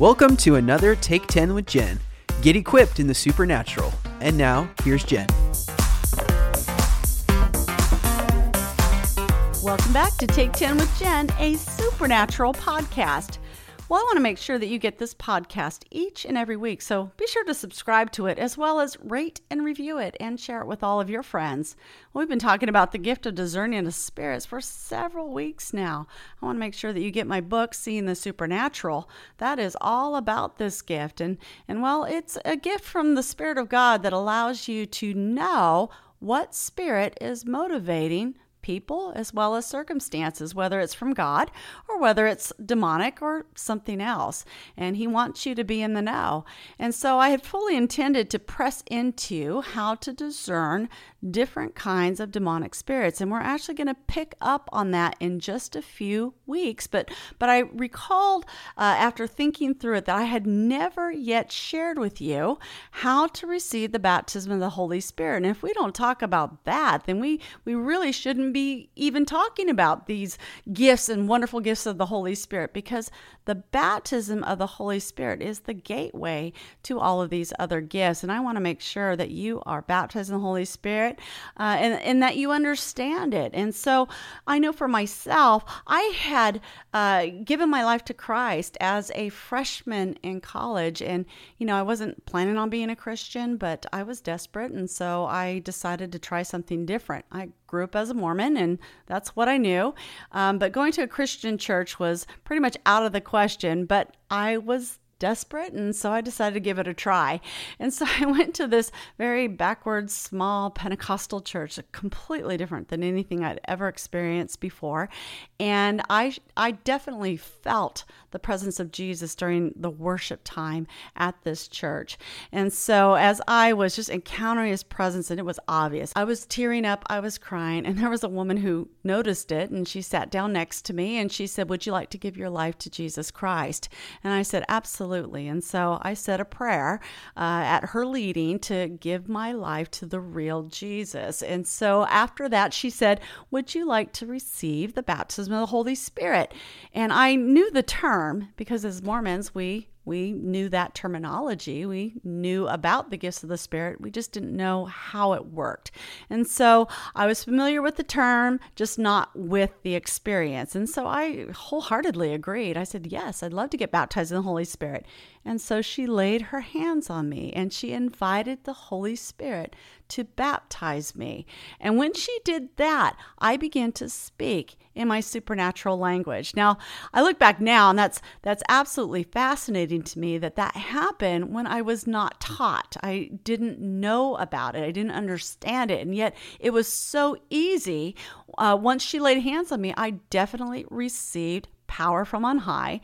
Welcome to another Take 10 with Jen. Get equipped in the supernatural. And now, here's Jen. Welcome back to Take 10 with Jen, a supernatural podcast. Well, I want to make sure that you get this podcast each and every week, so be sure to subscribe to it as well as rate and review it and share it with all of your friends. We've been talking about the gift of discerning of spirits for several weeks now. I want to make sure that you get my book, Seeing the Supernatural. That is all about this gift. And, and well, it's a gift from the Spirit of God that allows you to know what spirit is motivating people as well as circumstances, whether it's from God or whether it's demonic or something else. And He wants you to be in the know. And so I had fully intended to press into how to discern different kinds of demonic spirits. And we're actually going to pick up on that in just a few weeks. But, but I recalled uh, after thinking through it that I had never yet shared with you how to receive the baptism of the Holy Spirit. And if we don't talk about that, then we, we really shouldn't be even talking about these gifts and wonderful gifts of the Holy Spirit because the baptism of the Holy Spirit is the gateway to all of these other gifts. And I want to make sure that you are baptized in the Holy Spirit uh, and, and that you understand it. And so I know for myself, I had uh, given my life to Christ as a freshman in college. And, you know, I wasn't planning on being a Christian, but I was desperate. And so I decided to try something different. I grew up as a Mormon, and that's what I knew. Um, but going to a Christian church was pretty much out of the question. But I was desperate and so I decided to give it a try. And so I went to this very backwards small Pentecostal church, completely different than anything I'd ever experienced before. And I I definitely felt the presence of Jesus during the worship time at this church. And so as I was just encountering his presence and it was obvious. I was tearing up, I was crying, and there was a woman who noticed it and she sat down next to me and she said, "Would you like to give your life to Jesus Christ?" And I said, "Absolutely." And so I said a prayer uh, at her leading to give my life to the real Jesus. And so after that, she said, "Would you like to receive the baptism of the Holy Spirit. And I knew the term because as Mormons, we we knew that terminology. We knew about the gifts of the Spirit. We just didn't know how it worked. And so I was familiar with the term, just not with the experience. And so I wholeheartedly agreed. I said, Yes, I'd love to get baptized in the Holy Spirit. And so she laid her hands on me and she invited the Holy Spirit to baptize me. And when she did that, I began to speak in my supernatural language. Now, I look back now and that's that's absolutely fascinating to me that that happened when I was not taught. I didn't know about it. I didn't understand it. And yet it was so easy. Uh, once she laid hands on me, I definitely received power from on high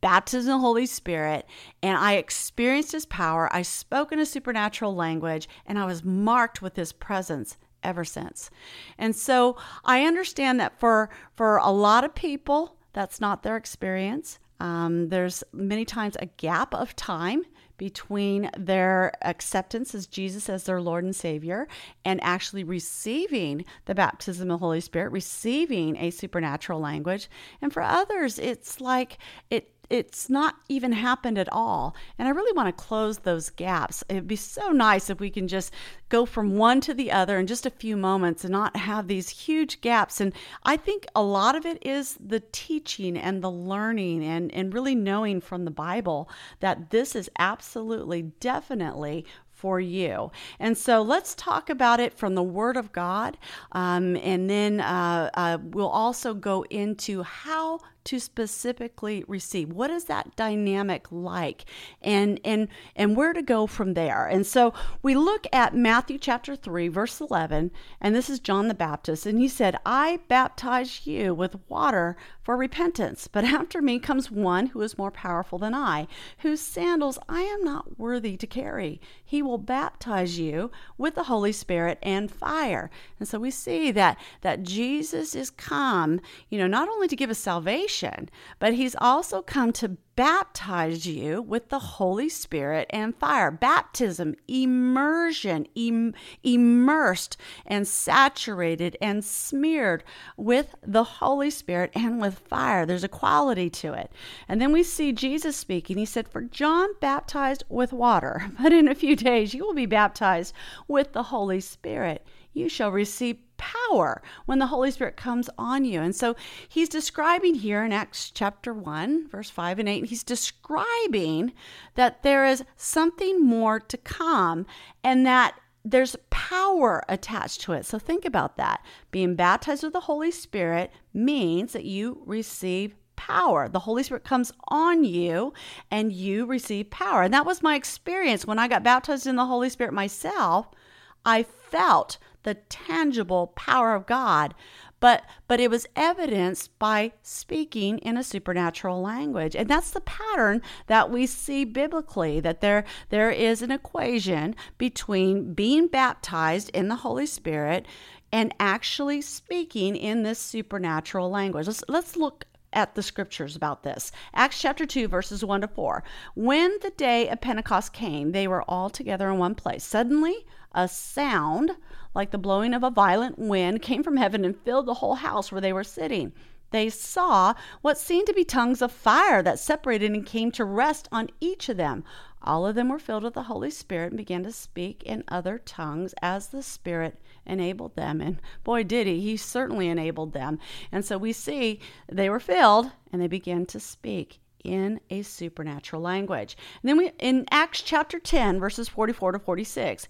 baptism of the Holy Spirit, and I experienced His power. I spoke in a supernatural language, and I was marked with His presence ever since. And so I understand that for for a lot of people, that's not their experience. Um, there's many times a gap of time between their acceptance as Jesus as their Lord and Savior and actually receiving the baptism of the Holy Spirit, receiving a supernatural language. And for others, it's like it it's not even happened at all. And I really want to close those gaps. It'd be so nice if we can just go from one to the other in just a few moments and not have these huge gaps. And I think a lot of it is the teaching and the learning and, and really knowing from the Bible that this is absolutely, definitely for you. And so let's talk about it from the Word of God. Um, and then uh, uh, we'll also go into how to specifically receive? What is that dynamic like? And and and where to go from there? And so we look at matthew chapter 3 verse 11 and this is john the baptist and he said i baptize you with water for repentance but after me comes one who is more powerful than i whose sandals i am not worthy to carry. He will baptize you with the holy spirit and fire. And so we see that that jesus is come you know not only to give us salvation salvation, but he's also come to baptize you with the Holy Spirit and fire. Baptism, immersion, Im- immersed and saturated and smeared with the Holy Spirit and with fire. There's a quality to it. And then we see Jesus speaking. He said, For John baptized with water, but in a few days you will be baptized with the Holy Spirit. You shall receive power when the Holy Spirit comes on you. And so he's describing here in Acts chapter 1, verse 5 and 8, he's describing that there is something more to come and that there's power attached to it. So think about that. Being baptized with the Holy Spirit means that you receive power. The Holy Spirit comes on you and you receive power. And that was my experience when I got baptized in the Holy Spirit myself. I felt the tangible power of God, but but it was evidenced by speaking in a supernatural language. And that's the pattern that we see biblically that there there is an equation between being baptized in the Holy Spirit and actually speaking in this supernatural language. Let's let's look at the scriptures about this. Acts chapter 2, verses 1 to 4. When the day of Pentecost came, they were all together in one place. Suddenly, a sound like the blowing of a violent wind came from heaven and filled the whole house where they were sitting. They saw what seemed to be tongues of fire that separated and came to rest on each of them. All of them were filled with the Holy Spirit and began to speak in other tongues as the Spirit enabled them. And boy, did he! He certainly enabled them. And so we see they were filled and they began to speak in a supernatural language. And then we in Acts chapter 10, verses 44 to 46.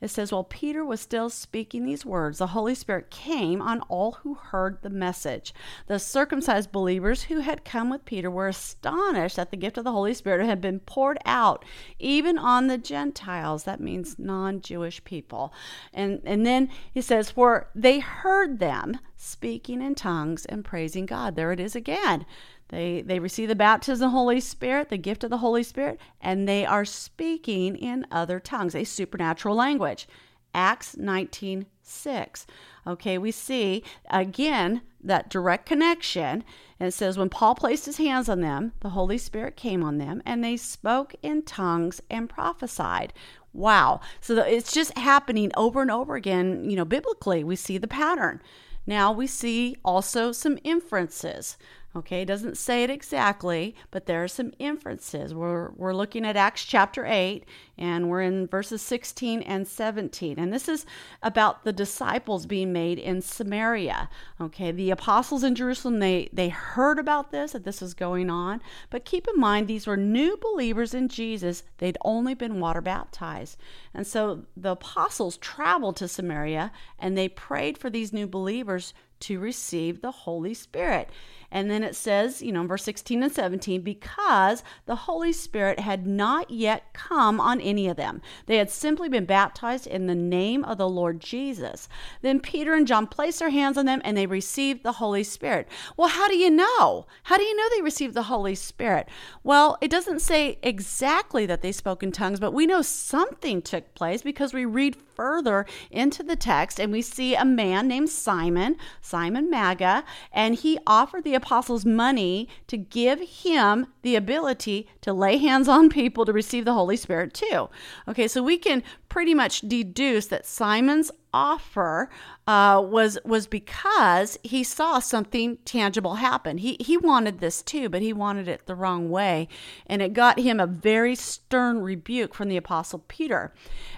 It says, While Peter was still speaking these words, the Holy Spirit came on all who heard the message. The circumcised believers who had come with Peter were astonished that the gift of the Holy Spirit had been poured out even on the Gentiles. That means non Jewish people. And, and then he says, For they heard them speaking in tongues and praising God. There it is again. They, they receive the baptism of the Holy Spirit, the gift of the Holy Spirit, and they are speaking in other tongues, a supernatural language. Acts 19 6. Okay, we see again that direct connection. And it says, When Paul placed his hands on them, the Holy Spirit came on them, and they spoke in tongues and prophesied. Wow. So it's just happening over and over again. You know, biblically, we see the pattern. Now we see also some inferences. Okay, it doesn't say it exactly, but there are some inferences. We're, we're looking at Acts chapter 8, and we're in verses 16 and 17. And this is about the disciples being made in Samaria. Okay, the apostles in Jerusalem, they, they heard about this, that this was going on. But keep in mind, these were new believers in Jesus. They'd only been water baptized. And so the apostles traveled to Samaria and they prayed for these new believers to receive the Holy Spirit. And then it says, you know, verse 16 and 17, because the Holy Spirit had not yet come on any of them. They had simply been baptized in the name of the Lord Jesus. Then Peter and John placed their hands on them and they received the Holy Spirit. Well, how do you know? How do you know they received the Holy Spirit? Well, it doesn't say exactly that they spoke in tongues, but we know something took place because we read further into the text and we see a man named Simon, Simon Magus, and he offered the apostles money to give him the ability to lay hands on people to receive the Holy Spirit too. Okay, so we can pretty much deduce that Simon's offer uh, was was because he saw something tangible happen. He he wanted this too, but he wanted it the wrong way, and it got him a very stern rebuke from the apostle Peter.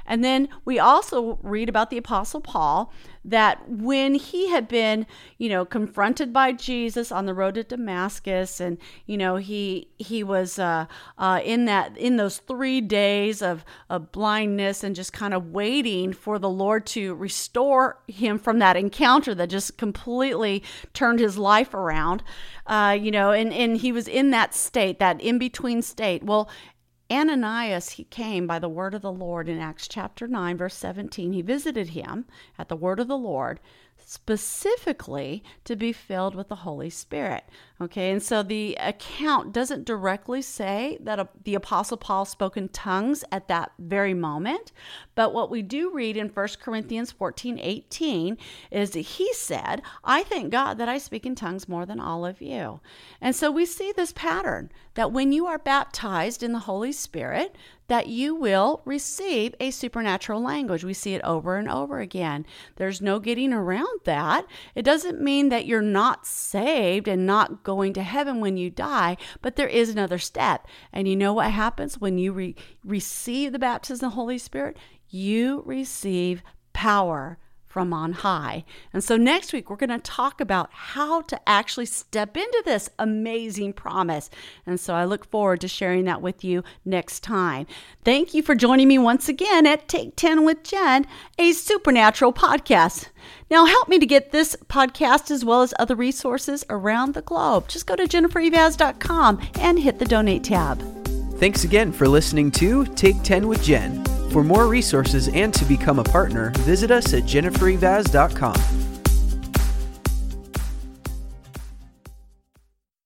And then we also read about the apostle Paul that when he had been, you know, confronted by Jesus on the road to Damascus, and you know he he was uh, uh, in that in those three days of, of blindness and just kind of waiting for the Lord to restore him from that encounter that just completely turned his life around. Uh, you know, and and he was in that state, that in between state. Well, Ananias, he came by the word of the Lord in Acts chapter 9, verse 17. He visited him at the word of the Lord, specifically to be filled with the Holy Spirit. Okay, and so the account doesn't directly say that the Apostle Paul spoke in tongues at that very moment, but what we do read in 1 Corinthians 14 18 is that he said, I thank God that I speak in tongues more than all of you. And so we see this pattern that when you are baptized in the Holy Spirit, that you will receive a supernatural language. We see it over and over again. There's no getting around that. It doesn't mean that you're not saved and not going to heaven when you die, but there is another step. And you know what happens when you re- receive the baptism of the Holy Spirit? You receive power from on high. And so next week, we're going to talk about how to actually step into this amazing promise. And so I look forward to sharing that with you next time. Thank you for joining me once again at Take 10 with Jen, a supernatural podcast. Now, help me to get this podcast as well as other resources around the globe. Just go to jennifereivaz.com and hit the donate tab. Thanks again for listening to Take 10 with Jen. For more resources and to become a partner, visit us at jennifereivaz.com.